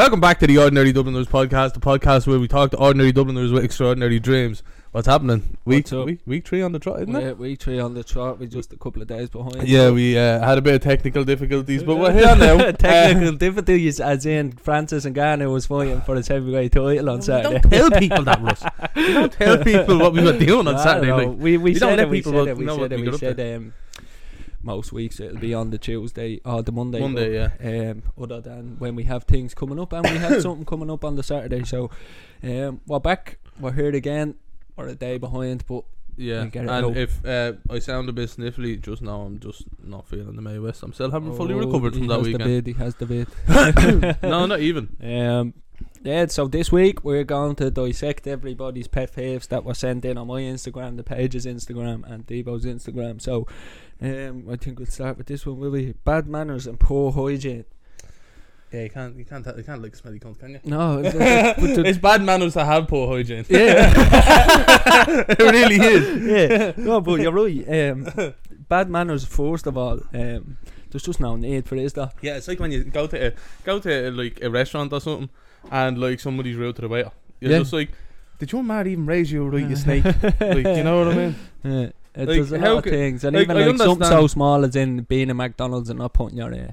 Welcome back to the Ordinary Dubliners podcast, the podcast where we talk to ordinary Dubliners with extraordinary dreams. What's happening? Week What's week, week three on the trot, isn't it? We're week three on the trot. We're just a couple of days behind. Yeah, we uh, had a bit of technical difficulties, but we're here now. Technical Uh, difficulties, as in Francis and Ngannou was fighting for his heavyweight title on Saturday. don't tell people that, Russ. We don't tell people what we were doing on I Saturday don't night. We we We don't said let it. We said it. We know said it. we We said um, most weeks it'll be on the Tuesday or the Monday. Monday, yeah. Um, other than when we have things coming up, and we had something coming up on the Saturday. So, um, we're back. We're here again. We're a day behind, but Yeah, and out. if uh, I sound a bit sniffly just now, I'm just not feeling the Mae West. I'm still haven't fully Oh, recovered from that has weekend. The vid, he has the vid. no, not even. Um, yeah, so this week we're going to dissect everybody's pet peeves that were sent in on my Instagram, the page's Instagram, and Debo's Instagram. So, um, I think we'll start with this one, will we? Bad manners and poor hygiene. Yeah, you can't, you can't, you can't like smelly cunt, can you? No, the- it's bad manners to have poor hygiene. yeah, it really is. yeah. No, but you're right. Um, bad manners, first of all. Um, there's just no need for this, though. Yeah, it's like when you go to a, go to a, like a restaurant or something, and like somebody's rude to the waiter. You're Yeah. just like, did your man even raise you right, you snake? like, you know what I mean? Yeah. It Like, does a lot of things, and like, even I like something so small as in being a McDonald's and not putting your uh,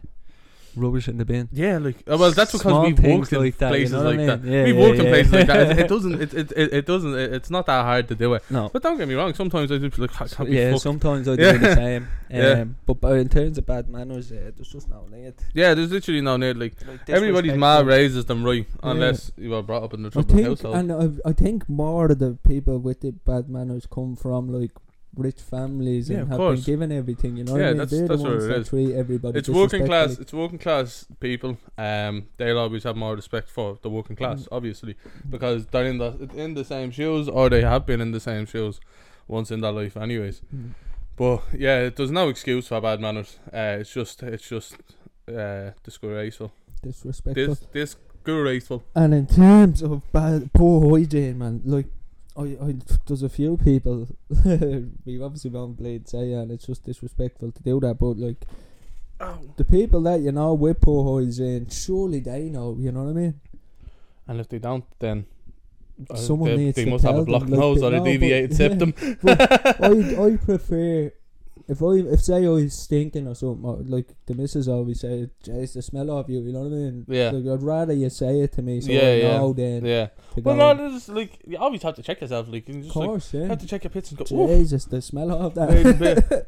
rubbish in the bin. Yeah, like uh, well, that's because Small we've worked in like that, you places know what I like that. mean? Yeah, we've yeah, worked in yeah. places like that. It, it doesn't. It, it, it, doesn't. It, it's not that hard to do it. No. But don't get me wrong. Sometimes I just like yeah, fucked. sometimes I do Yeah. the same. Um, Yeah. But, but in terms of bad manners, uh, there's just no need. Yeah, there's literally no need. Like Like, everybody's ma raises them right, Yeah. unless you were brought up in the I trouble household. and I, I think more of the people with the bad manners come from like rich families Yeah, and have course. been given everything. You know, Yeah, what I mean? that's- they're that's the what ones it that is. treat everybody. it's working class. It's working class people. Um, they'll always have more respect for the working class, Mm. obviously, because they're in the in the same shoes, or they have been in the same shoes once in their life, anyways. Mm. But yeah, there's no excuse for bad manners. Uh, it's just it's just uh, disgraceful. disrespectful. This disgraceful. And in terms of bad, poor hygiene, man, like, I, I, there's a few people, we obviously won't bleed say, and it's just disrespectful to do that, but like, the people that you know with poor hygiene, surely they know, you know what I mean? And if they don't, then uh, Someone they, needs they to must have tell a blocked them, like, nose they or a know, but- deviated septum. I, I prefer if I if say I was stinking or something or like the missus always say, "Jeez, the smell of you," you know what I mean? Yeah. Like I'd rather you say it to me so Yeah, I yeah. know then. yeah. Well, go, no, this like you always have to check yourself. Like you of just like, course, you yeah. have to check your pits and go. "Ooh, Jesus, the smell of that.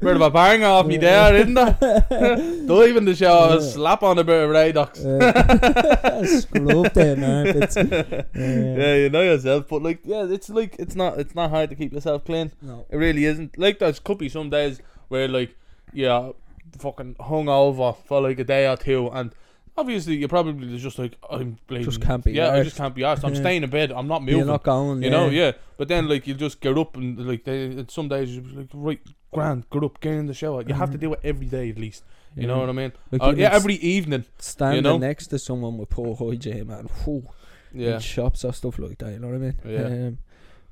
bit, of a bang off me there, isn't there? Dive in the shower, Yeah. slap on a bit of Radox. Uh, scrub them armpits. yeah, you know yourself, but like, yeah, it's like it's not it's not hard to keep yourself clean. No. It really isn't. Like there's could be some days where like, yeah, fucking hung over for like a day or two, and obviously you're probably just like I'm bleeding. Just can't be Yeah, I just can't be asked. I'm Yeah. staying in bed. I'm not moving. You're not going. You know, yeah. But then, like, you just get up and, like, they, some days you're like, right, grand, get up, get in the shower. You have to do it every day at least. You know what I mean? Like Uh, yeah, every evening. Standing know? next to someone with poor hygiene, man. Whew, Yeah. in shops or stuff like that. You know what I mean? Yeah. Um,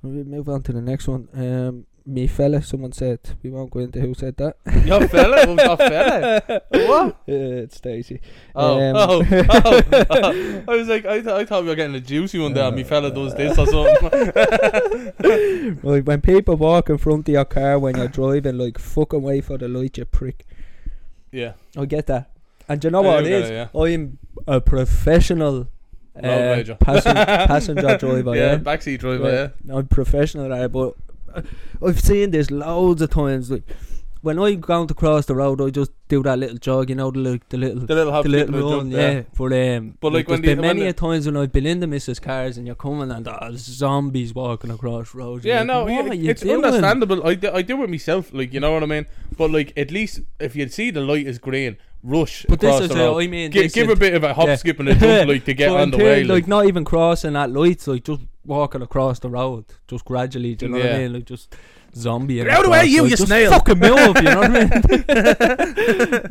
we move on to the next one. Um, me fella, someone said we won't go into who said that. Your fella? Who's your fella? What? Uh, it's Stacey. Oh, Um, oh, oh, oh. I was like, I, th- I thought we were getting a juicy one there. Me fella does this or something. Like when people walk in front of your car when you're driving, like fucking wait for the light, you prick. yeah. I get that. And do you know I what do it get is? it, I'm a professional uh, Road rager. passen- passenger driver. yeah, Yeah, backseat driver, yeah. I'm professional at it, but I've seen this loads of times. Like when I'm going to cross the road, I just do that little jog, you know, the little, the little, The little the little run, jump, yeah. But um, But, like, when there's the- been when many a times when I've been in the missus cars and you're coming and there's zombies walking across roads. Yeah, no, like, yeah, you it's doing? understandable. I do, I do it myself, like you know what I mean. But like, at least if you see the light is green, rush But this is the uh. I mean, this give a bit of a hop, yeah. skip, and a jump, like to get on the way. like, Like, not even crossing that lights, like just walking across the road, just gradually. Do you know what Yeah. I mean? Like just zombie. Get out of the way, you, you just snail. Fucking move, you know what I mean?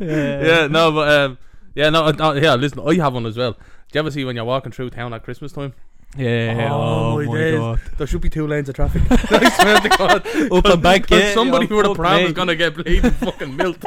yeah, no, but um, yeah, no, uh, no, yeah. Listen, I have one as well. Do you ever see when you're walking through town at Christmas time, Yeah. Oh, Oh, my days. god. There should be two lanes of traffic. I swear to God. Up and back, yeah, somebody yo, with a fuck pram me. is gonna get bleeding fucking milked.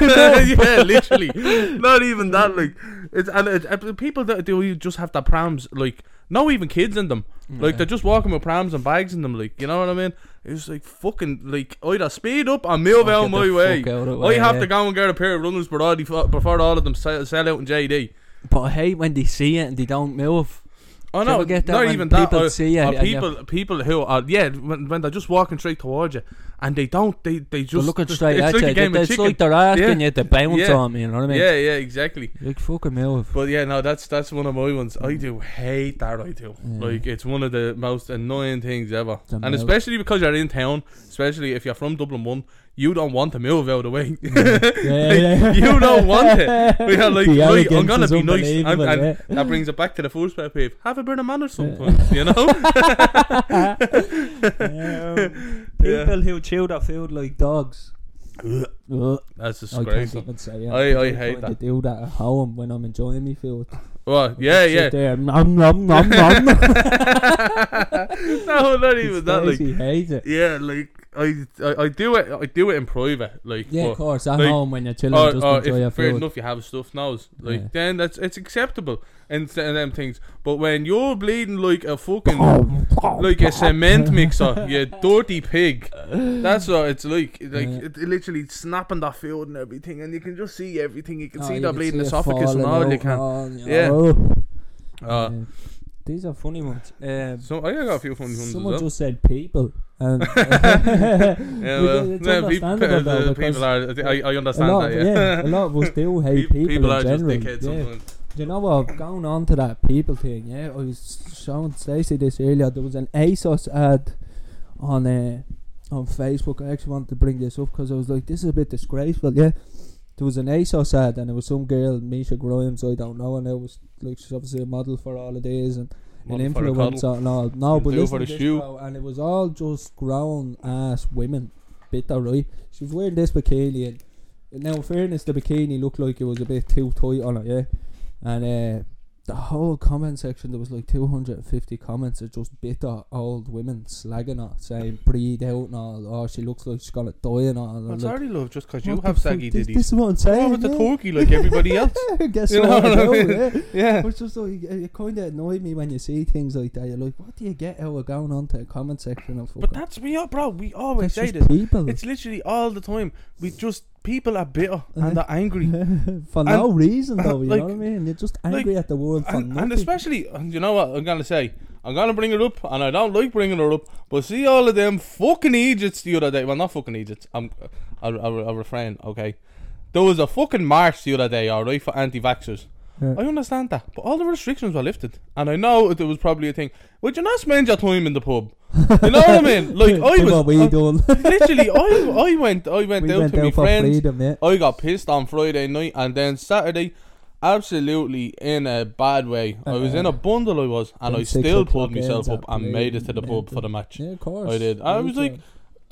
yeah, literally. Not even that. Like, it's and it, uh, people that do you just have the prams. Like, no, even kids in them. Like they're just walking with prams and bags in them. Like, you know what I mean? It's like fucking like either speed up and move Oh, out my way. out I way, have yeah. to go and get a pair of runners before all, before all of them sell, sell out in JD. But I hate when they see it and they don't move. Oh no, get that not even that. people uh, see you uh, and you- people, people who are yeah, when, when they're just walking straight towards you and they don't, they they They're just looking straight it's at like you. a game of it's chicken. like they're asking Yeah. you to bounce Yeah. on me, you know what I mean? yeah, yeah, exactly. Like, fucking move. But yeah, no, that's that's one of my ones. I do hate that. I do. Yeah. Like it's one of the most annoying things ever, and especially because you're in town. Especially if you're from Dublin one, you don't want to move out of the way. Yeah, yeah. you don't want it. We are like, right, I'm gonna be nice, and, and that brings it back to the first pet peeve. Have a bit of manners sometimes, you know. Um, people who chew their food like dogs. That's I can't disgraceful. say it. I- I I'm hate to do that at home when I'm enjoying my food. Well, yeah, yeah. There, nom nom nom nom. no, not even that. Like, hates it. yeah, like I, I, I do it. I do it in private. Like, Yeah, but- of course. At like, home when you're chilling, or, just or enjoy your if fair food. enough, you have stuff nose. Like, Yeah. then that's it's acceptable and and them things. But when you're bleeding like a fucking like a cement mixer, you dirty pig. That's what it's like. Like Yeah. it, it literally snapping that field and everything, and you can just see everything. You can Oh, see you the can bleeding esophagus and all you can. Yeah. know. Uh, Yeah. These are funny ones. Um, so I got a few funny ones Someone as well. just said people. And Yeah, well, it's yeah, peop- understandable though, uh, people are. I, I a understand lot, that. of, Yeah, yeah, a lot of us do hate people, people are in just general. dickheads yeah. sometimes. Do you know what? Going on to that people thing, yeah, I was showing Stacey this earlier. There was an ASOS ad on uh, on Facebook. I actually wanted to bring this up because I was like, this is a bit disgraceful, yeah. There was an ASOS ad and it was some girl, Misha Grimes, I don't know, and it was like she's obviously a model for all of these and an Model for a cuddle. influencer and all. No, but listen for to the this, shoe. bro, and it was all just grown ass women. Bitter, right? She was wearing this bikini and now, in fairness, the bikini looked like it was a bit too tight on her, yeah. And uh, the whole comment section, there was like 250 comments of just bitter old women slagging her, saying breathe out and all. Oh, she looks like she's gonna die and all. Well, sorry, like, love, just because you have saggy this, ditties. this is what I'm saying. with the yeah. turkey like everybody else. Guess You know what? I mean? yeah. Yeah. It's just like it kind of annoyed me when you see things like that. You're like, what do you get out of going on to a comment section of But that's we are, bro. We always That's say this. people It's literally all the time. We just people are bitter and they're angry, for no reason though. You like- know what I mean? You're just angry at the world for and, nothing. and especially and you know what I'm gonna say. I'm gonna bring it up, and I don't like bringing it up. But see all of them fucking Egypts the other day. Well, not fucking Egypts. I'm, I'll, I'll, I'll refrain. Okay, there was a fucking march the other day. All right for anti-vaxxers. Yeah. I understand that, but all the restrictions were lifted, and I know it was probably a thing. Would you not spend your time in the pub? You know what I mean? Like I was, what I- done. literally, I, I went, I went we out went to my friends. freedom, yeah. I got pissed on Friday night, and then Saturday, absolutely in a bad way. I was in a uh-huh. bundle, I was, and I still pulled myself up and made it to the pub for the match. Yeah, of course. I did. I was like,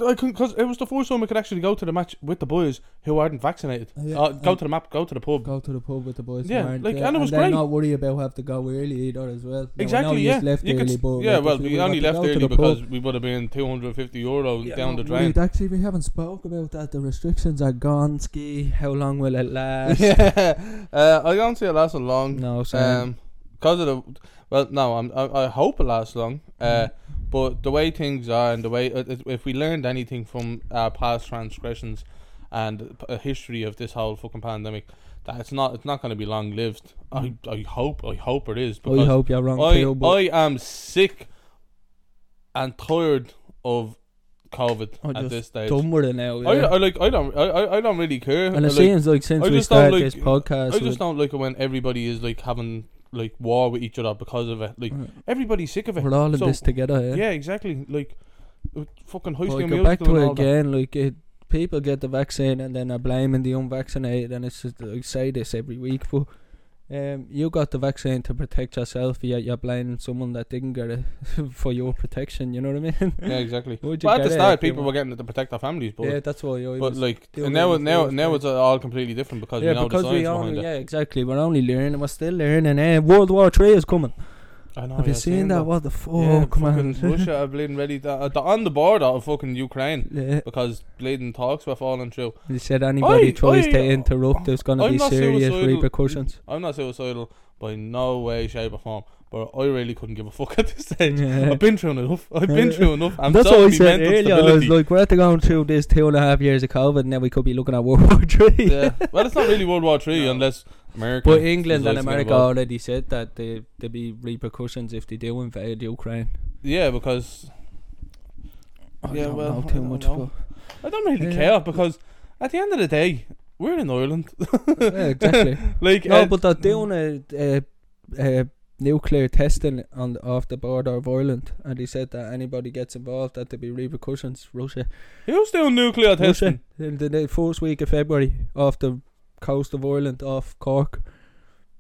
I couldn't because it was the first time we could actually go to the match with the boys who aren't vaccinated. Yeah, uh, go to the map, go to the pub. go to the pub with the boys. Yeah, like, yeah, and it was then great. not worry about have to go early either as well. Now, Exactly, yeah. left You could early, but yeah, well, if we only left early because pub- we would have been 250 euro Yeah, down the no, drain. right, actually, we haven't spoke about that. The restrictions are gone. Ski. How long will it last? yeah, uh, I don't see it lasting long. No, Sam. Um, because of the well, no, I'm, I, I hope it lasts long. Uh, but the way things are and the way uh, if- we learned anything from our past transgressions and a history of this whole fucking pandemic, that it's not it's not going to be long lived. I I hope I hope it is I hope you're wrong I too. I am sick and tired of COVID I'm at this stage. done with it now. I, Yeah. I like I don't I, I, I don't really care. and it Like, seems like since I we started like- this podcast, I just don't like it when everybody is like having like war with each other because of it. Like Right. everybody's sick of it. we're all in So- this together. Yeah. Yeah, exactly. Like uh, fucking high school I go back to it all that. again. Like it, people get the vaccine and then are blaming the unvaccinated, and it's just, I say this every week, but. Um, you got the vaccine to protect yourself, yet you're blaming someone that didn't get it for your protection. You know what I mean? Yeah, exactly. Would you But at the start, people were- getting it to protect their families, but yeah, that's why but like doing now it in the now now it's all completely different because yeah, we know because the we science only behind it. yeah exactly. We're only learning. We're still learning. Eh, World War Three is coming. I know. Have you yeah, seen that? What the fuck, fucking man? Russia are bleeding ready. To, uh, they're on the border of fucking Ukraine yeah. because bleeding talks were falling through. He said anybody Oi, tries oi, to interrupt, there's gonna be serious suicidal. repercussions. I'm not suicidal by no way, shape, or form, but I really couldn't give a fuck at this stage. Yeah. I've been through enough. I've been through enough. I'm That's what I said earlier. I was like, we're after going through this two and a half years of COVID, and now we could be looking at World War Three. yeah. Well, it's not really World War Three No. unless America. But England and decides to get America already said that there there be repercussions if they do invade Ukraine. Yeah, because I Yeah, don't well, I too don't much. know. I don't really Yeah. care because at the end of the day, we're in Ireland. yeah, exactly. like, no, uh, but they're doing a, a, a nuclear testing on the, off the border of Ireland, and he said that anybody gets involved, that there be repercussions. Russia, who's doing nuclear Russia, testing? in the, the first week of February off the coast of Ireland, off Cork.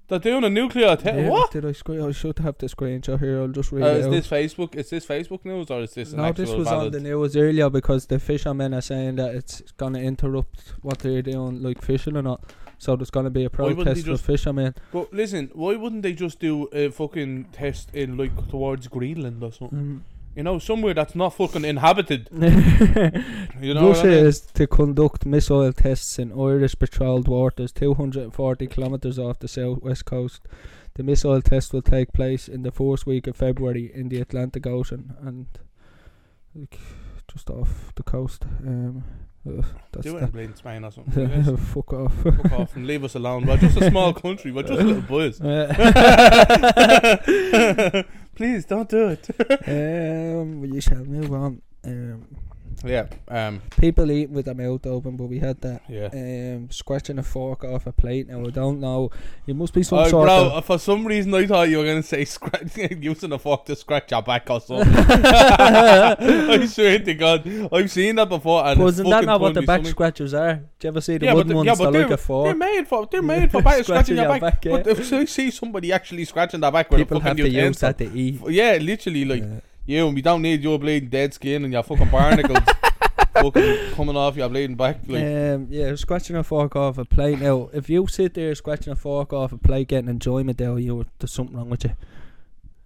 They're doing a nuclear attack. Yeah, what? Did I screen? I should have the screenshot here. I'll just read Uh, it is out. this Facebook? Is this Facebook news or is this an no, this was valid? on the news earlier because the fishermen are saying that it's gonna interrupt what they're doing, like fishing or not. So there's gonna be a protest for just- fishermen. But listen, why wouldn't they just do a fucking test in like towards Greenland or something? Mm. You know, somewhere that's not fucking inhabited. You know, Russia I mean? is to conduct missile tests in Irish patrolled waters 240 kilometres off the southwest coast. The missile test will take place in the first week of February in the Atlantic Ocean and like, just off the coast. Um, ugh, that's do it in that. Spain or something. Fuck off. Fuck off and leave us alone. We're just a small country. We're just little boys. Please don't do it. um, we shall move on. Um, Yeah. Um. people eating with their mouth open, but we had that Yeah. um, scratching a fork off a plate. Now I don't know. It must be some Oh, sort bro, of. uh, for some reason I thought you were going to say scratch, using a fork to scratch your back or something. I swear to God. I've seen that before. And isn't that not what the back something. scratchers are? Do you ever see the Yeah, wooden the- ones yeah, that are like a fork? They're made for they're made for back, scratching your back. yeah. But if I see somebody actually scratching their back with People a have fucking to use that to eat. yeah, literally like Yeah. You. And we don't need your bleeding dead skin and your fucking barnacles fucking coming off your bleeding back. Like, Um, yeah, scratching a fork off a plate. Now, if you sit there scratching a fork off a plate, getting enjoyment there, you there's something wrong with you.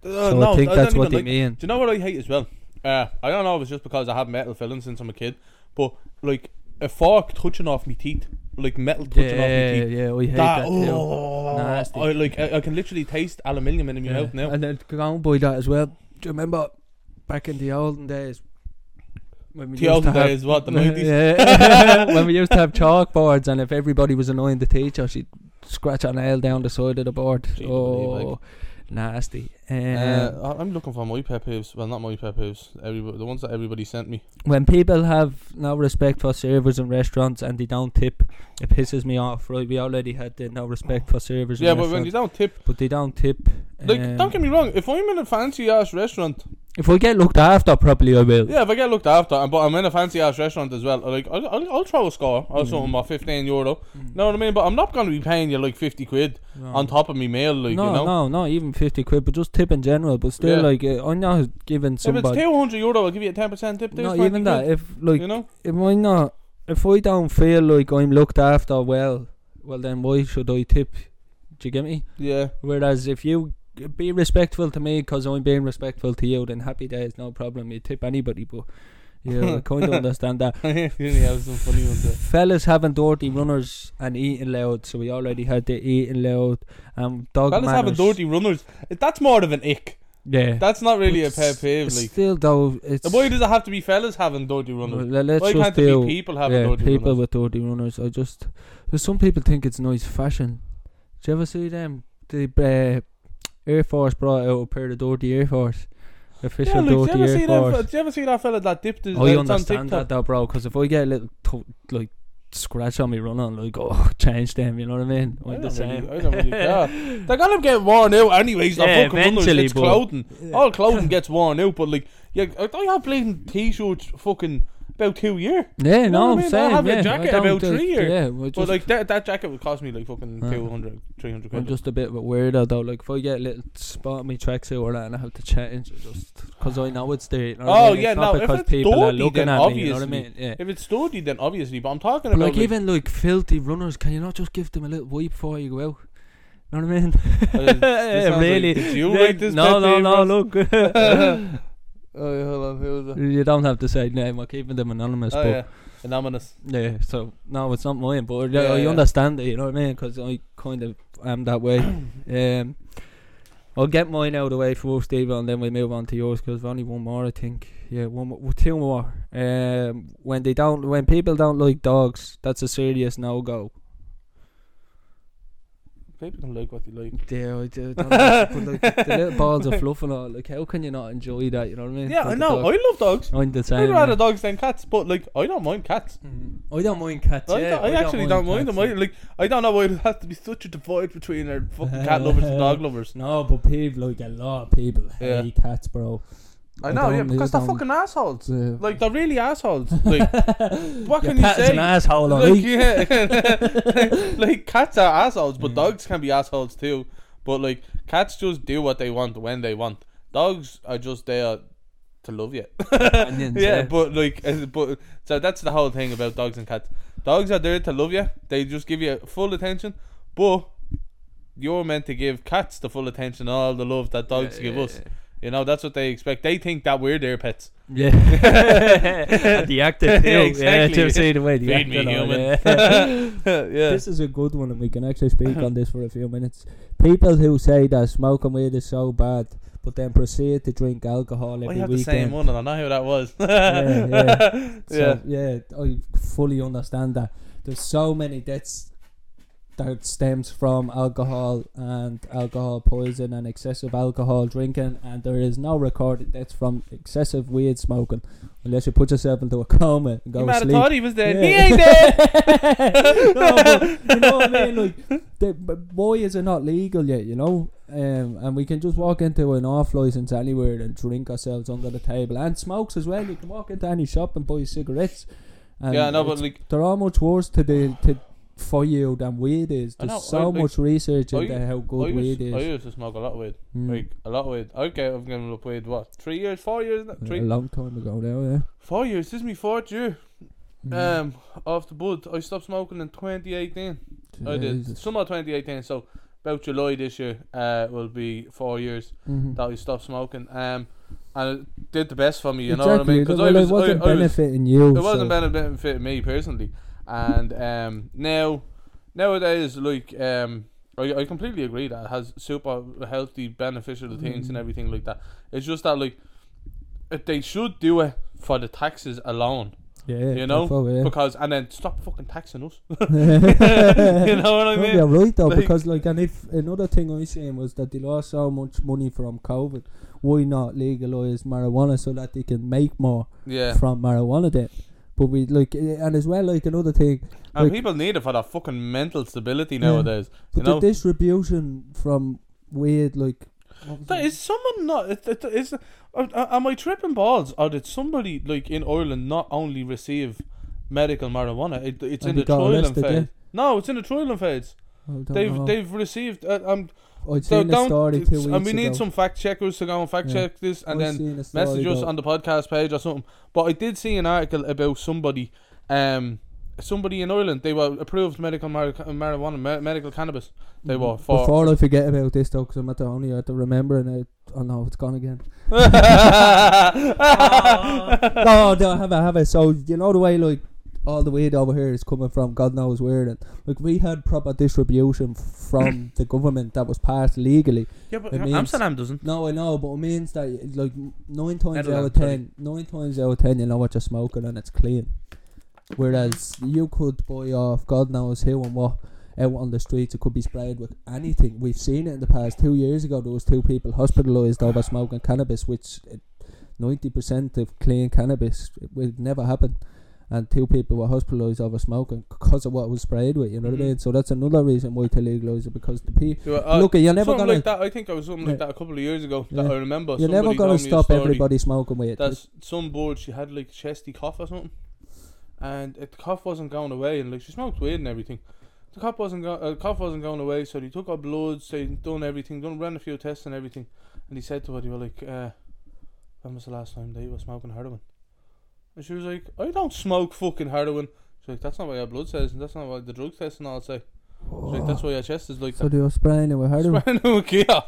uh, so no, I think I that's what they like- mean. Do you know what I hate as well? Uh, I don't know if it's just because I have metal fillings since I'm a kid, but like a fork touching off me teeth, like metal touching off me Yeah, teeth. yeah, yeah, we hate That, that, too. oh, Nasty. I like I, I can literally taste aluminium in my Yeah. mouth now. And then going by that as well. Do you remember back in the olden days? When we The used to olden have- days, what the nineties? Yeah. when we used to have chalkboards, and if everybody was annoying the teacher, she'd scratch a nail down the side of the board. Gee, oh, nasty. Um, Uh, I'm looking for my pet peeves. Well, not my pet peeves. Everybody, the ones that everybody sent me. when people have no respect for servers in restaurants and they don't tip, it pisses me off. Right, we already had the no respect for servers. Yeah, but when you restaurants, don't tip, but they don't tip. like, um, don't get me wrong. If I'm in a fancy ass restaurant, if I get looked after properly, I will. yeah, if I get looked after, and- but I'm in a fancy ass restaurant as well, like I'll, I'll, I'll throw a score or Mm. something or 15 euro. Mm. Know what I mean? But I'm not going to be paying you like 50 quid No. on top of me meal, like no, you know. no, not even fifty quid, but just tip in general. But still, Yeah. like uh, I'm not giving somebody. If it's 200 euro, I'll give you a 10% tip. There's Not even that. quid, If like you know. if I not, if I don't feel like I'm looked after well, well then why should I tip? Do you get me? Yeah. Whereas if you be respectful to me because I'm being respectful to you, then happy days, no problem. You tip anybody, but yeah, I kind of understand that. have some funny ones there. Fellas having dirty runners and eating loud, so we already had the eating loud. Um, dog Fellas having dirty runners. That's more of an ick. Yeah, That's not really But a pet peeve. Like, still though, it's why does it have to be fellas having dirty runners? Well, let's Why just can't it do be people having yeah, dirty people runners? with dirty runners. I just some people think it's nice fashion. Do you ever see them? The uh, Air Force brought out a pair of dirty Air Force, Yeah, official like, do you dirty ever Air that? Force. fe- Do you ever see that fella that dipped his? I on understand that though, bro. Because if I get a little to- like scratch on me running, like oh, change them. You know what I mean? I the really, same. I don't really care. They're gonna get worn out anyways. Yeah, eventually, It's clothing. All clothing gets worn out, but like, yeah, I I have bleeding t-shirts fucking about two year. Yeah, know no, I mean? I same. have a jacket about three years. Yeah, I But like that, that jacket would cost me like fucking Uh. 200, 300 quid. I'm just a bit of a weirdo though. Like if I get a little spot on my tracksuit or that and I have to change, I just because I know it's there. You know what I Oh, mean? It's yeah, not no, if because it's people are dirty, looking then at me. You know what I obviously. mean? Yeah. if it's dirty, then obviously. But I'm talking But about like even like filthy runners, can you not just give them a little wipe before you go out? You know what I mean? this sounds like- really? did you Yeah, write this No, no, no. Look, Oh, yeah, hold on. Who was it? you don't have to say name. We're keeping them anonymous. Oh but yeah, anonymous. Yeah, so no, it's not mine, but yeah, I yeah. understand it. You know what I mean? Because I kind of am that way. um, I'll get mine out of the way first, Steve, and then we move on to yours because only one more, I think. Yeah, one, more, two more. Um, when they don't, when people don't like dogs, that's a serious no go. People can like what they like. Yeah, I do, don't like the, little balls of fluff and all. Like, how can you not enjoy that? You know what I mean? Yeah, I Like a know. I love dogs. I'm the I'd same. rather yeah. dogs than cats, but like I don't mind cats. Mhm. I don't mind cats. I, yeah, don't- I, actually don't mind them. I, yeah. like I don't know why there has to be such a divide between our fucking cat lovers and dog lovers. No, but people like a lot of people Yeah. hate cats, bro. I know, yeah, because they're fucking assholes. Uh, Like they're really assholes. Like what Your can you cat is say? an asshole, like, yeah, like cats are assholes, but Mm. dogs can be assholes too. But like cats just do what they want when they want. Dogs are just there to love you. Companions, yeah, yeah. but like, but so that's the whole thing about dogs and cats. Dogs are there to love you. They just give you full attention, but you're meant to give cats the full attention, all the love that dogs give us. You know, that's what they expect. They think that we're their pets. Yeah, the actor too. Yeah, Exactly. just see the way the Feed me, human. Yeah. yeah. This is a good one, and we can actually speak on this for a few minutes. People who say that smoking weed is so bad, but then proceed to drink alcohol every I have the same one, and I know who that was. Yeah, yeah. yeah. So, yeah, I fully understand that. There's so many deaths that stems from alcohol and alcohol poison and excessive alcohol drinking, and there is no recorded deaths from excessive weed smoking, unless you put yourself into a coma and go You might have sleep. thought he was dead. He ain't dead. no, but you know what I mean? Like, the, why is it not legal yet? You know, um, and we can just walk into an off license anywhere and drink ourselves under the table and smokes as well. You can walk into any shop and buy cigarettes. And yeah, no, but like, they're all much worse to the to for you than weed is. There's know, so like, much research into used- how good weed is. I used to smoke a lot of weed. Mm. Like a lot of weed. Okay, I've given up weed. What? Three years? Four years? a Three? long time ago now, yeah. Four years. This is my fourth year. Mm. Um, off the bud. I stopped smoking in 2018. I did summer 2018. So about July this year, uh, will be four years Mhm. that I stopped smoking. Um, and it did the best for me. You exactly. know what I mean? Because well, I was, it wasn't I, I was, benefiting you. it wasn't so- benefiting me personally. And um, now, nowadays, like um, I, I completely agree that it has super healthy, beneficial things and Mhm. everything like that. It's just that like they should do it for the taxes alone, Yeah, you know, yeah. because and then stop fucking taxing us. you know what I mean? You're right though, Like- because like, and if another thing I seen was that they lost so much money from COVID, why not legalize marijuana so that they can make more Yeah, from marijuana then? But we like, eh, and as well, like another thing, and like- people need it for that fucking mental stability nowadays. but You know, the distribution from weird, like, That is someone not? It, it, is uh, uh, am I tripping balls, or did somebody like in Ireland not only receive medical marijuana? It, it's And in the trialing phase. No, it's in the trialing phase. They've know. they've received. Uh, um, I'd so seen a don't. story two weeks and we need ago. some fact checkers to go and fact Yeah. check this, and I'd then message us though. on the podcast page or something. But I did see an article about somebody, um, somebody in Ireland. They were approved medical mar- marijuana, me- medical cannabis. They were for. Before I forget about this though, because I'm at the only at the remembering it. Oh no, it's gone again. no, no, have it, have it. So you know the way like all the weed over here is coming from God knows where, and like we had proper distribution from the government that was passed legally. yeah, but means- Amsterdam doesn't. No, I know, but it means that like nine times out of ten, nine times out of ten, you know what you're smoking and it's clean. Whereas you could buy off God knows who and what out on the streets. It could be sprayed with anything. We've seen it in the past. Two years ago, there was two people hospitalised over smoking cannabis, which ninety percent of clean cannabis it would never happen. And two people were hospitalised over smoking because of what was sprayed with. You know what Mhm. I mean? So that's another reason why to legalise it because the people. Uh, Look, you're never gonna. like that. I think I was something like that a couple of years ago. That I remember. You're never gonna told me a stop everybody smoking weed. That's some board. She had like chesty cough or something, and it, the cough wasn't going away. And like she smoked weed and everything. The cough wasn't go- uh, cough wasn't going away. So they took her bloods. They done everything. Done ran a few tests and everything. And he said to her, "They were like, uh, when was the last time that you were smoking heroin?" And she was like, "I don't smoke fucking heroin." She's like, "That's not what your blood says, and that's not what the drug test and all say." It's like, that's oh. why your chest is like So they were spraying it with heroin. that. yeah.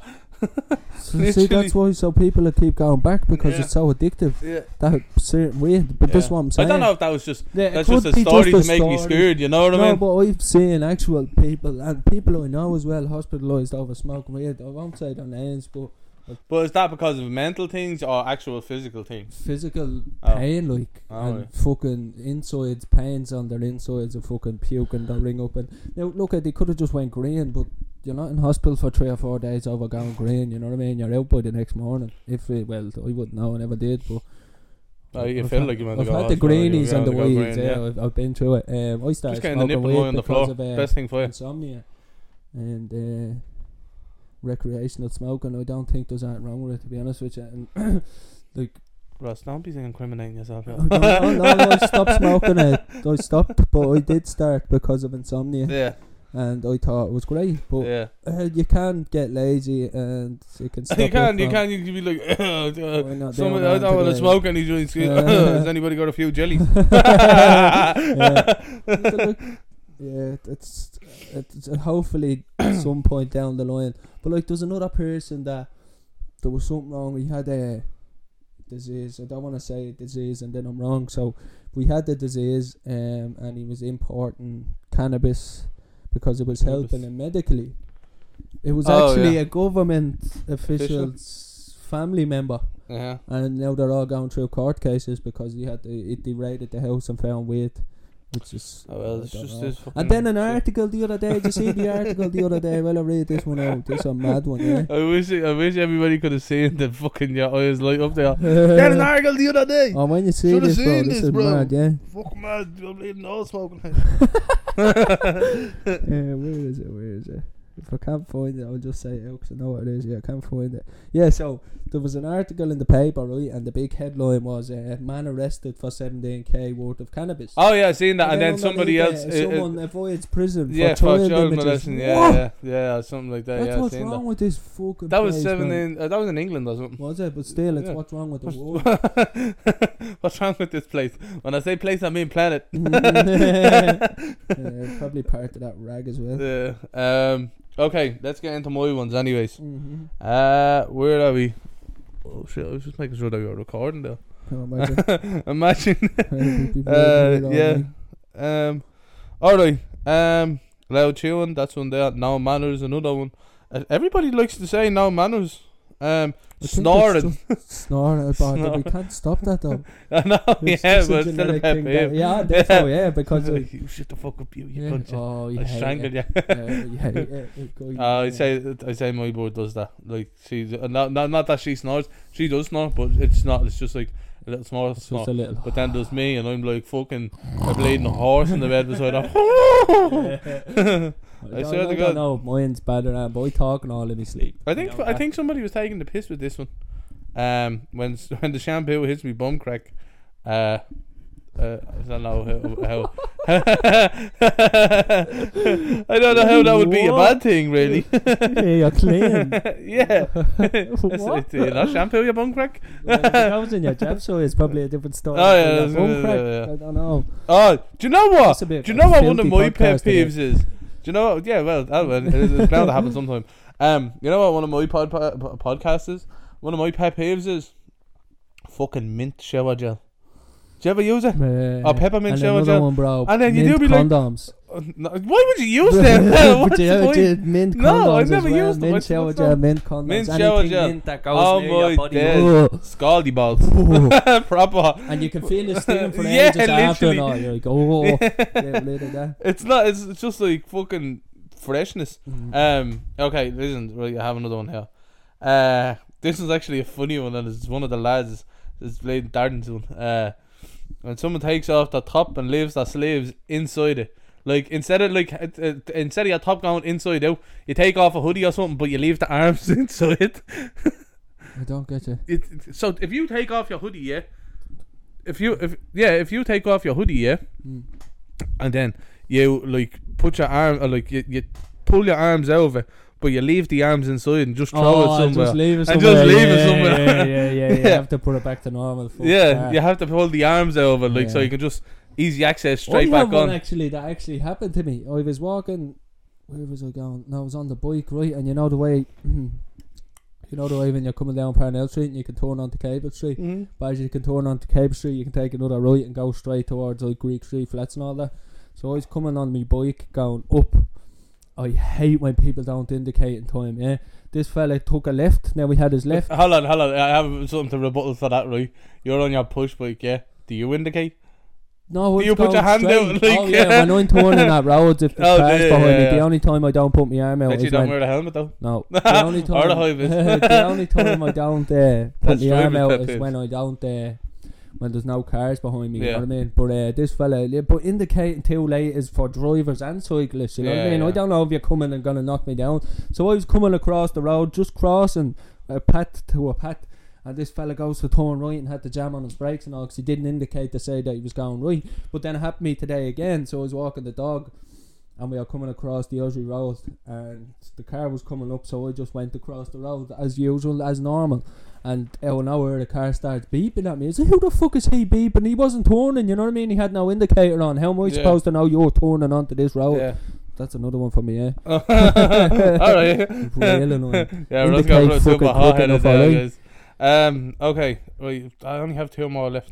So see, that's why so people keep going back because Yeah. it's so addictive. Yeah. That certain way. But that's Yeah. what I'm saying. I don't know if that was just Yeah, it that's just a story just to a make me story. scared. You know what I No, mean? but I've seen actual people and people I know as well hospitalised over smoking weed. I won't say their names, but But is that because of mental things or actual physical things? physical Oh. pain, like, Oh, and yeah. fucking insides, pains on their insides, and fucking puking, they'll ring up. And now, look, at they could have just went green, but you're not in hospital for three or four days over going green, you know what I mean? You're out by the next morning. If it, well, I wouldn't know, I never did, but. Oh, you I've feel had- like you meant I've to go had the greenies and the weeds, green, yeah, I've, I've been through it. Um, I started Just getting the nipple away on the floor. of uh, Best thing for you. insomnia and uh, recreational smoking. I don't think there's anything wrong with it, to be honest with you. And like, Ross, don't be incriminating yourself. Yeah. oh, no, I stopped smoking it. I stopped, but I did start because of insomnia, yeah, and I thought it was great. But yeah. uh, you can get lazy, and you can. Stop You can, you can, you can be like, uh, We're someone, I don't want to smoke any joints. Yeah. Has anybody got a few jellies? Yeah. Yeah, it's it's hopefully some point down the line. But like, there's another person that there was something wrong. He had a disease. I don't want to say disease, and then I'm wrong. So we had the disease, um, and he was importing cannabis because it was Cannabis. helping him medically. It was Oh, actually yeah. a government official's family member. Yeah. And now they're all going through court cases because he had to, it they raided the house and found weed, which is. Oh, well, it's just this And then an shit. article the other day. Did you see the article the other day? Well, I read this one out. This a mad one, yeah. I wish I wish everybody could have seen the fucking your eyes light up there. Get an article the other day. Oh, when you see Shoulda this, bro, this, this, is bro. mad, yeah. Fuck man, I'm leaving all smoking. yeah. Where is it? Where is it? If I can't find it, I'll just say it because I know what it is. Yeah, I can't find it. Yeah, so there was an article in the paper, right, and the big headline was uh, "Man arrested for 17k worth of cannabis." oh yeah, I seen that, and, then underneath somebody else. uh, uh, uh, someone avoids prison yeah, for for child child images. molestation. Yeah, yeah, yeah, something like that. That's yeah, what's wrong that. with this fucking. That was place, seven Uh, that was in England or something. Was it? But still, it's Yeah. what's wrong with the world. What's wrong with this place? When I say place, I mean planet. yeah, probably part of that rag as well. Yeah. Um. Okay, let's get into my ones, anyways. Mm-hmm. Uh, where are we? Oh shit! I was just making sure that we were recording there. Imagine. uh, yeah. Um. All right. Um. Loud chewing. That's one there. No manners. Another one. Uh, everybody likes to say no manners. Um. Snoring. Snoring, but we can't stop that though. I know. It's yeah, but it's still a pet peeve. Yeah, so, yeah, because of, you shut the fuck up, you. You yeah. cunt. Oh, you I strangled you. Yeah, you hate it. It go- Uh, I say I say my boy does that. Like she's uh, not, not not that she snores. She does snore, but it's not. It's just like a little small It's snore. just a little. But then there's me, and I'm like fucking a bleeding a horse in the bed beside her. I, swear to don't God. know. Mine's better than boy talking all in his sleep. I think You know I that. think somebody was taking the piss with this one. Um, when when the shampoo hits me bum crack, uh, uh, I don't know how. how I don't know how that would be a bad thing, really. yeah, you're clean. yeah. What? Uh, not shampoo your bum crack. Well, if it goes in your jab, so it's probably a different story. Oh, yeah, Your bum yeah, crack, yeah, yeah. I don't know. Oh, do you know what? That's a bit Do you know what one of my pet peeves is? Do you know? What, yeah, well, that, it's, it's bound to happen sometime. Um, you know what one of my pod, pod, podcasts is? One of my pet peeves is fucking mint shower gel. Do you ever use it? Uh, Oh, peppermint shower another gel. one, bro. And then you mint do be like- condoms. Uh, no, Why would you use them? What's but the you point? did mint condoms No, I as never well. used them. Mint What's- shower what's gel, that? mint condoms. Mint anything shower gel. mint that goes Oh near my your body. days. Ugh. Scaldy balls. Proper. and you can feel the steam for Yeah, ages after and literally. all. You're like, oh, get rid that. It's not. It's, it's just like fucking freshness. Mm. Um. Okay. Listen. Right. I have another one here. Uh. This is actually a funny one, and it's one of the lads. It's played Darden's one. Uh. When someone takes off the top and leaves the sleeves inside it, like instead of like uh, uh, instead of your top going inside out, you take off a hoodie or something, but you leave the arms inside. I don't get you. It, it- so if you take off your hoodie, yeah. If you if yeah, if you take off your hoodie, yeah, Mm. and then you like put your arm or like you, you pull your arms over, but you leave the arms inside and just throw oh, it somewhere. Just leave it And somewhere. just leave it yeah, somewhere. Yeah, yeah, yeah. You have to put it back to normal. Yeah, that. you have to pull the arms over like so you can just easy access straight I back have one on. actually that actually happened to me. I was walking where was I going? No, I was on the bike, right? And you know the way, you know the way when you're coming down Parnell Street and you can turn onto Capel Street. Mm-hmm. But as you can turn onto Capel Street, you can take another right and go straight towards like Greek Street flats and all that. So I was coming on my bike going up. I hate when people don't indicate in time. Yeah, this fella took a left. Now we had his left. Hold on, hold on. I have something to rebuttal for that, right? You're on your push bike, yeah? Do you indicate? No, Do you put your hand straight. out, like, oh yeah, when I'm turning at roads, if the Oh, car's yeah, behind yeah, me, yeah. the only time I don't put my arm out Bet is you don't when wear the helmet though. no, the only Or time the high vis. the only time I don't uh, put That's my arm out is when I don't uh, when there's no cars behind me. You Yeah. know what I mean? But uh, this fella, yeah, but indicating too late is for drivers and cyclists. You know what I mean? I don't know if you're coming and gonna knock me down. So I was coming across the road, just crossing a pat to a pat. And this fella goes to turn right and had to jam on his brakes and all because he didn't indicate to say that he was going right. But then it happened to me today again. So I was walking the dog and we are coming across the Ossory Road and the car was coming up. So I just went across the road as usual, as normal. And out of nowhere, the car starts beeping at me. I said, Who the fuck is he beeping? He wasn't turning, you know what I mean? He had no indicator on. How am I Yeah. supposed to know you're turning onto this road? Yeah. That's another one for me, eh? Alright. Real annoying. Yeah, let's Indicate go for a fucking hot headed there, alright? Um, okay, right. I only have two more left.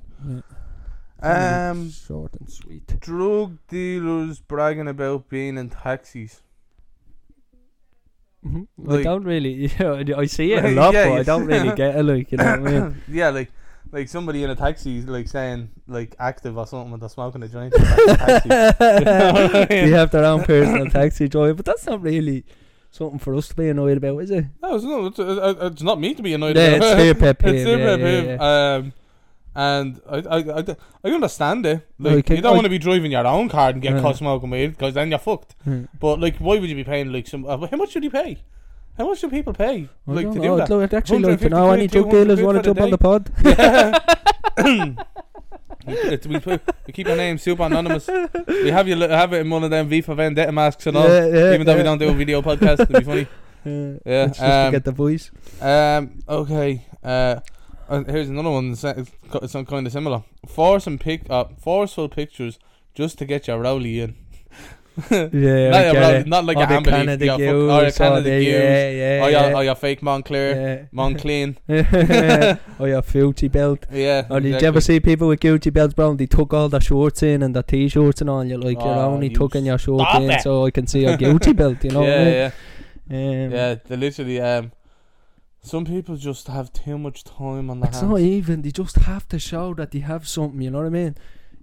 Um, short and sweet. drug dealers bragging about being in taxis. I Like- don't really. Yeah, I see it a lot, yeah, but I don't really get it. Like you know what I mean? yeah, like like somebody in a taxi like saying like active or something when they're smoking a joint. in the back taxi. You know I mean? have their own personal taxi driver, but that's not really something for us to be annoyed about, is it? No, it's not. It's, uh, it's not me to be annoyed. Yeah, about. it's their pet peeve. It's their yeah, pet yeah, yeah. Um, and I, I, I, I understand it. Like, Like, you don't want to be driving your own car and get Yeah. caught smoking weed because then you're fucked. Hmm. But like, why would you be paying like some? Uh, how much should he pay? How much do people pay like to do that? I'd actually like to 150 know any drug 200 dealers want to jump on the pod. It's- we, put, we keep our name super anonymous. We have you have it in one of them V for Vendetta masks and all. Yeah, yeah, even though we don't do a video podcast, it'd be funny. Yeah, Yeah, it's just to um, get the voice. Um. Okay. Uh. Uh, here's another one. that's- it's kind of similar. Force and pick uh, forceful pictures just to get your rowley in. Yeah, not, get rowley, not like Or a Canada your fuck- or your or Canada the- Goose, yeah, yeah, or your yeah. or your fake Moncler, Montclean. Yeah. or your Gucci belt. Yeah. Or did you ever see people with Gucci belts, bro? and They tuck all their shorts in and their t-shirts and all. And you're like, you're Oh, only you tucking your shirt stop in it. so I can see your Gucci belt. You know yeah, yeah. Um, yeah. They literally um. Some people just have too much time on their It's hands. not even. They just have to show that they have something. You know what I mean?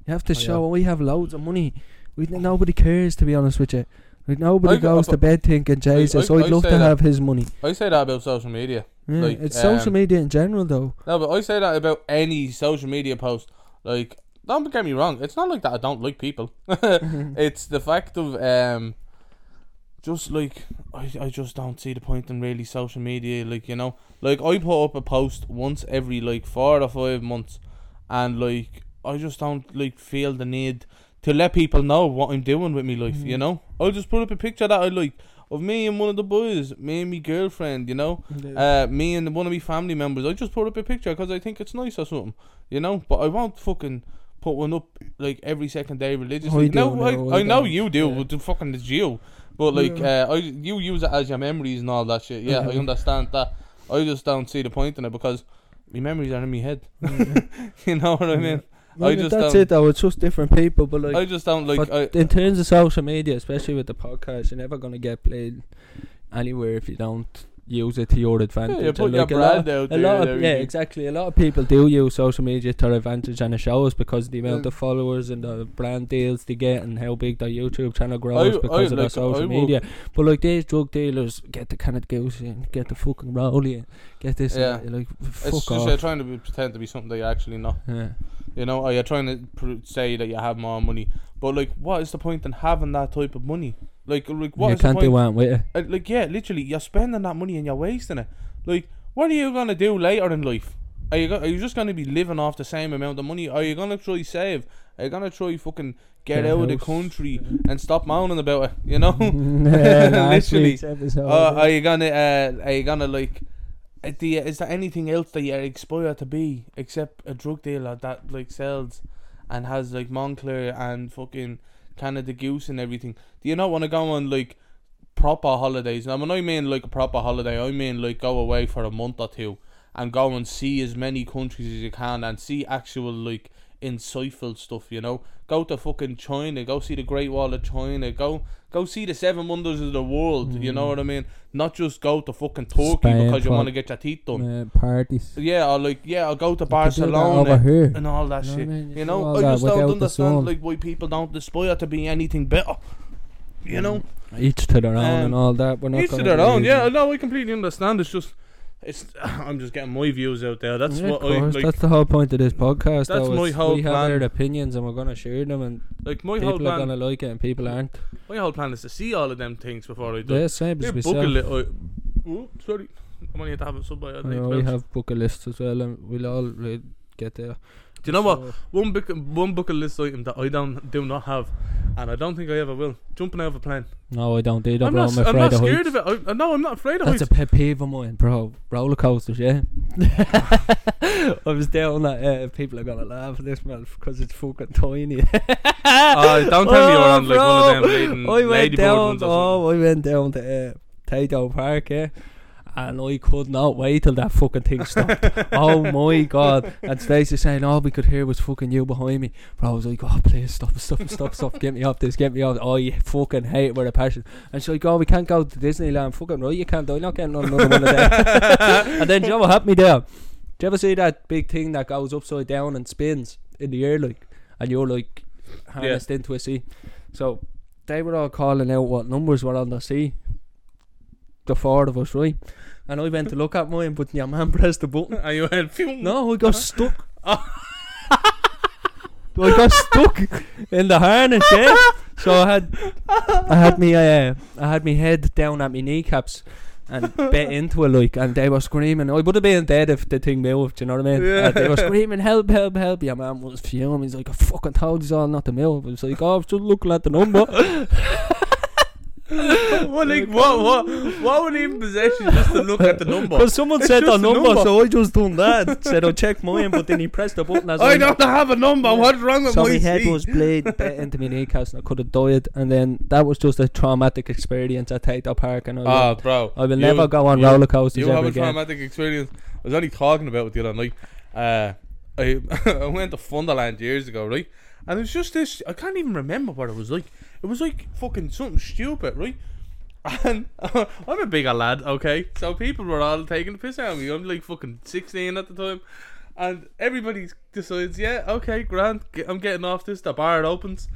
You have to Oh, yeah. show we have loads of money. We nobody cares to be honest with you. Like nobody I goes to bed thinking, Jesus, I- I'd I love say to that. have his money. I say that about social media. Yeah, Like, it's social um, media in general, though. No, but I say that about any social media post. Like, don't get me wrong. It's not like that. I don't like people. it's the fact of um, just like I, I just don't see the point in really social media. Like you know, like I put up a post once every like four or five months, and like I just don't like feel the need to let people know what I'm doing with my life. You Mhm. know, I'll just put up a picture that I like of me and one of the boys, me and my girlfriend. You know uh, me and one of my family members. I just put up a picture because I think it's nice or something, you know. But I won't fucking put one up like every second day religiously. I do, no, no, I, I I know you do. yeah. But the fucking it's you. But like, uh, I you use it as your memories and all that shit. Yeah, I Mhm. understand that. I just don't see the point in it because my memories are in my head. you know what I mean? I just that's it, though. It's just different people, but like. I just don't like. But I, in terms of social media, especially with the podcast, you're never gonna get played anywhere if you don't use it to your advantage. yeah, And, put your like, a lot, brand out a there. lot and of, yeah, exactly. A lot of people do use social media to their advantage, and it shows because of the amount Yeah. of followers and the brand deals they get, and how big their YouTube channel grows I- because I of their social I media. But like these drug dealers, get the kind of Goose in, get the fucking Rowley in, get this, Yeah. that, you're like It's fuck just off. you're trying to be, pretend to be something that you're actually not. yeah. You know, or you're trying to pr- say that you have more money, but like, what is the point in having that type of money? Like, like what you is can't point? do one with it. Uh, like, yeah, literally, you're spending that money and you're wasting it. Like, what are you gonna do later in life? Are you go- are you just gonna be living off the same amount of money? Are you gonna try save? Are you gonna try fucking get out of the country and stop moaning about it? You know, Yeah, Literally. uh, are you gonna uh, are you gonna like? uh, Do you, is there anything else that you're aspire to be except a drug dealer that like sells and has like Moncler and fucking Canada Goose and everything? Do you not want to go on like proper holidays. Now, when I mean like a proper holiday, I mean like go away for a month or two and go and see as many countries as you can and see actual like insightful stuff. You know, go to fucking China, go see the Great Wall of China, go go see the seven wonders of the world. You know Mm. what I mean? Not just go to fucking Turkey Spain because you want to get your teeth done. Uh, parties. Yeah, or like yeah, I'll go to You could do that Barcelona and all that You shit. what I mean? You You know, I just don't understand like why people don't aspire to be anything better. You know, Each to their own Um, and all that. We're not each to their own. Yeah, no, I completely understand. It's just, it's. I'm just getting my views out there. That's Yeah, what I like. that's the whole point of this podcast. That's though, my whole We have our opinions and we're gonna share them, and Like my whole people are plan. gonna like it and people aren't. My whole plan is to see all of them things before I do. Yeah, same as book a myself. little. Oh, sorry. I'm only to have it sub by. I know, we have bucket lists as well, and we'll all get there. Do you know what? So, One book, one bucket list item that I don't do not have, and I don't think I ever will. Jumping out of a plane. no, I don't either, I'm bro. not. I'm s- I'm afraid not of scared heights. of it. I, no, I'm not afraid of That's a heights. pet peeve of mine, bro. Roller coasters, yeah. I was down that uh, people are gonna laugh at this man because it's fucking tiny. Oh, don't tell me you're on like one of them bro. bleeding I went down. ones or something. Oh, I went down to uh, Tayto Park, yeah. And I could not wait till that fucking thing stopped. oh my god! And Stacey saying, "All we could hear was fucking you behind me." Bro, I was like, "Oh, please stop, stop, stop, stop! Get me off this, get me off!" Oh, you fucking hate it with a passion. And she's like, "Oh, we can't go to Disneyland." Fucking right, you can't. I'm not getting another one of them. and then, do you know what me there? Do you ever see that big thing that goes upside down and spins in the air, like, and you're like harnessed into a sea? So they were all calling out what numbers were on the sea. The four of us, right? And I went to look at mine, but your man pressed the button. And you went, phew. No, I got stuck. I got stuck in the harness, yeah. So I had, I had me, uh, I had me head down at my kneecaps and bit into it like, and they were screaming. I would have been dead if the thing moved. Do you know what I mean? Yeah. And they were screaming, "Help! Help! Help!" Your man was fuming. He's like, "I fucking told you all not to move." I was like, "Oh, I was just looking at the number." what, like, what, what, what would even possess you just to look at the number? Because someone It's said the a number, number. so I just done that. said I checked mine, but then he pressed the button as I I don't have a number. What's wrong with So my my head seat? was bit into my kneecaps and I could have died and then that was just a traumatic experience at Tayto Park and I, Ah, bro. I will you- never go on you- roller coasters You ever have a again. traumatic experience. I was only talking about it the other night. Uh, I I went to Funderland years ago, right? And it was just this. I can't even remember what it was like. It was like fucking something stupid, right? And I'm a bigger lad, okay? So people were all taking the piss out of me. I'm like fucking 16 at the time. And everybody decides, yeah, okay, Grant, I'm getting off this. The bar opens.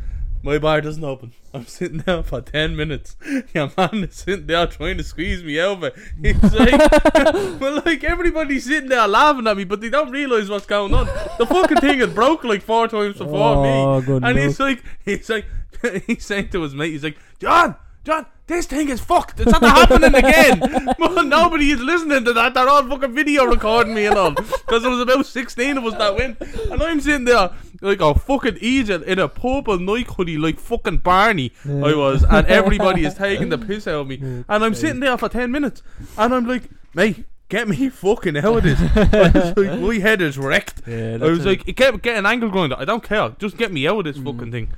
My bar doesn't open. I'm sitting there for 10 minutes. Your man is sitting there trying to squeeze me over. He's like, well, like, everybody's sitting there laughing at me, but they don't realise what's going on. The fucking thing had broke like four times before Oh, me. good And he's like, he's like, he's saying to his mate, he's like, John, John, this thing is fucked. It's not happening again. but nobody is listening to that. They're all fucking video recording me and all. Because there was about 16 of us that went. And I'm sitting there like a fucking idiot in a purple Nike hoodie like fucking Barney I was. And everybody is taking the piss out of me. And I'm sitting there for 10 minutes. And I'm like, mate, get me fucking out of this. Like, my head is wrecked. Yeah, I was like, it kept getting angle grinder. I don't care. Just get me out of this mm. fucking thing.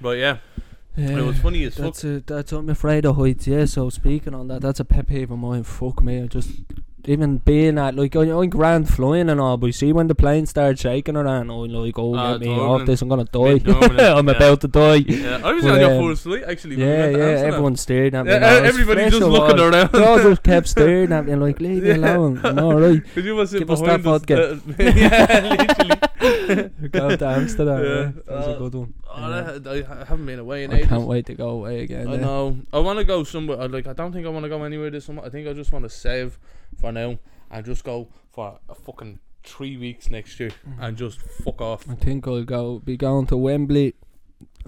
But yeah, it was funny as fuck. That's a, that's I'm afraid of heights. Yeah. So speaking on that, that's a pet peeve of mine. Fuck me. I just even being at like I'm I'm grand flying and all, but you see when the plane started shaking around, I'm like, oh, Ah, get me turbulent. off this. I'm gonna die. I'm yeah. about to die. Yeah, I was But, on your um, first flight actually. Yeah, yeah. Everyone's staring at me. Yeah, and everybody just looking all. around. They all just kept staring at me like, leave me alone. I'm alright. You sitting Give us that vodka. uh, yeah, literally. Go to Amsterdam. Yeah. Yeah, that was Uh, a good one. That- I haven't been away in I ages. can't wait to go away again. I yeah. know. I want to go somewhere. I Like, I don't think I want to go anywhere this summer. I think I just want to save for now and just go for a fucking three weeks next year Mm-hmm. and just fuck off. I think I'll go be going to Wembley.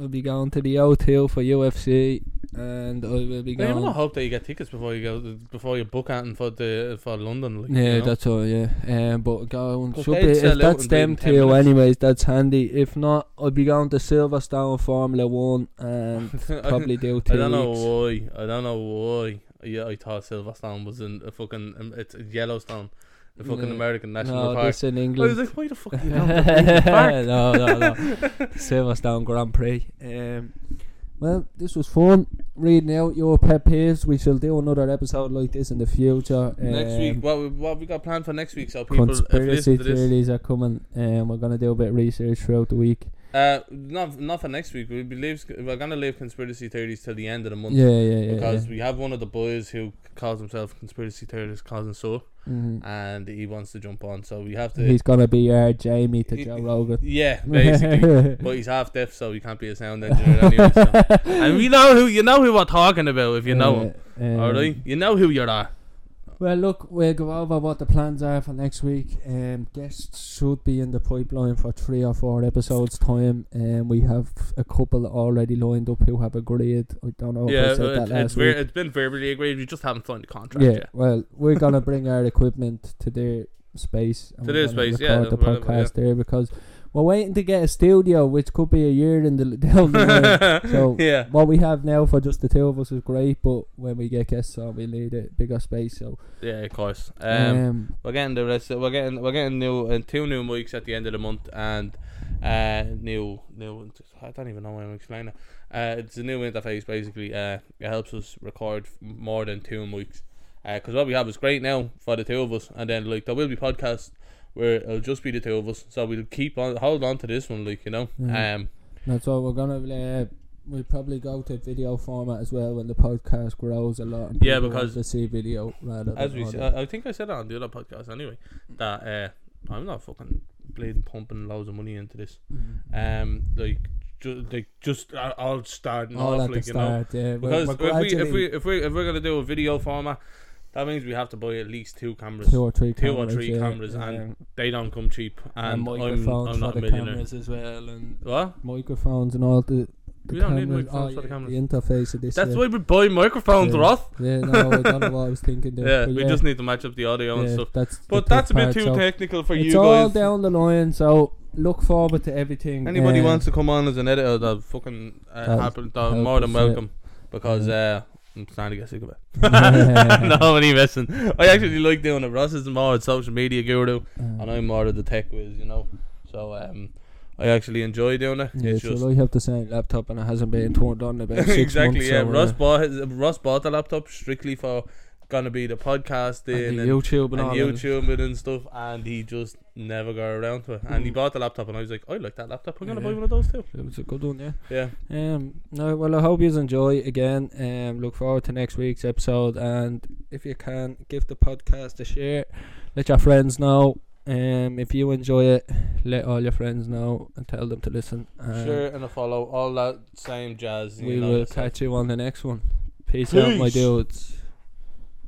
I'll be going to the O2 for UFC, and I will be going. I going. really hope that you get tickets before you go before you book anything for the for London. Like, yeah, you know? that's all. Yeah, um, but going 'Cause should be if that's them about 10 two, anyways. That's handy. If not, I'll be going to Silverstone Formula One and probably do two I don't know why. I don't know why. Yeah, I thought Silverstone was in a fucking um, it's Yellowstone, the fucking American National No, Park. this in I was England. like, why the fuck are you Green Park? no, no, no. Silverstone Grand Prix. Um, well, this was fun. reading out your pet peeves. We shall do another episode like this in the future. next Um, week, what we, what we got planned for next week? So people, conspiracy listen to this, theories are coming, and we're gonna do a bit of research throughout the week. Uh, not not for next week. We believe we're gonna leave conspiracy theories till the end of the month. Yeah, yeah, yeah. because yeah. we have one of the boys who calls himself conspiracy theorist, cousin so, Mhm. and he wants to jump on. So we have to. He's gonna be our Jamie to He- Joe Rogan. yeah, basically. but he's half deaf, so he can't be a sound engineer anyway. So. And we know who you know who we're talking about if you know him. Uh, um, Alright, you know who you're at. Well, look, we'll go over what the plans are for next week. Um, guests should be in the pipeline for three or four episodes time, and we have a couple already lined up who have agreed. I don't know yeah, if I said it, that it's, last ver- week. it's been verbally agreed. We just haven't signed the contract Yeah, yet. well, we're gonna bring our equipment to their space. and To their space, yeah, the podcast there because we're waiting to get a studio, which could be a year in the down the line. So yeah, what we have now for just the two of us is great, but when we get guests on, we need a bigger space. So yeah, of course. Um, um, we're getting the rest. We're getting we're getting new uh, two new mics at the end of the month and uh new new. I don't even know how I'm explaining. it. Uh, it's a new interface basically. Uh, it helps us record more than two mics. Because what we have is great now for the two of us, and then like there will be podcasts where it'll just be the two of us. So we'll keep on hold on to this one, like you know. Mhm. Um, that's all we're gonna. Uh, we'll probably go to video format as well when the podcast grows a lot. And Yeah, because to see video rather as we, audio. I I think I said it on the other podcast anyway. That uh, I'm not fucking bleeding pumping loads of money into this. Mhm. um like ju- like just uh, all starting all off like you know start. Yeah, we're, because we're if we if we if we if we're gonna do a video format that means we have to buy at least two cameras two or three two or cameras, three yeah, cameras, and um, they don't come cheap and, and, I'm, microphones I'm not for a the cameras as well, and what microphones and all the. the We don't need cameras. microphones oh, for the cameras. The interface of this. that's yeah. why we buy microphones Yeah. Roth Yeah, no, I don't know what I was thinking there. yeah we yeah, just need to match up the audio and stuff That's but that's a bit too so technical for you guys. it's all down the line, so look forward to everything. anybody um, wants to come on as an editor that fucking uh, That'll happen they're more than us, yeah. welcome because Yeah. uh I'm starting to get sick of it no, I'm only messing. I actually like doing it. Ross is more a social media guru, um, and I'm more of the tech whiz, you know. So um, I actually enjoy doing it. Yeah, it's so just I have the same laptop and it hasn't been turned on about six exactly months. yeah. so, Ross uh, bought his, Ross bought the laptop strictly for gonna be the podcasting and and, YouTube and, and YouTube and stuff, and he just never got around to it. And he Mm. bought the laptop, and I was like, I like that laptop. I'm gonna buy one of those too. It was a good one, yeah. Yeah. Um, no, well, I hope you enjoy again. Um, look forward to next week's episode, and if you can, give the podcast a share. Let your friends know. Um, if you enjoy it, let all your friends know and tell them to listen. Um, Share and a follow, all that same jazz. We will catch you on the next one. Peace, out, my dudes.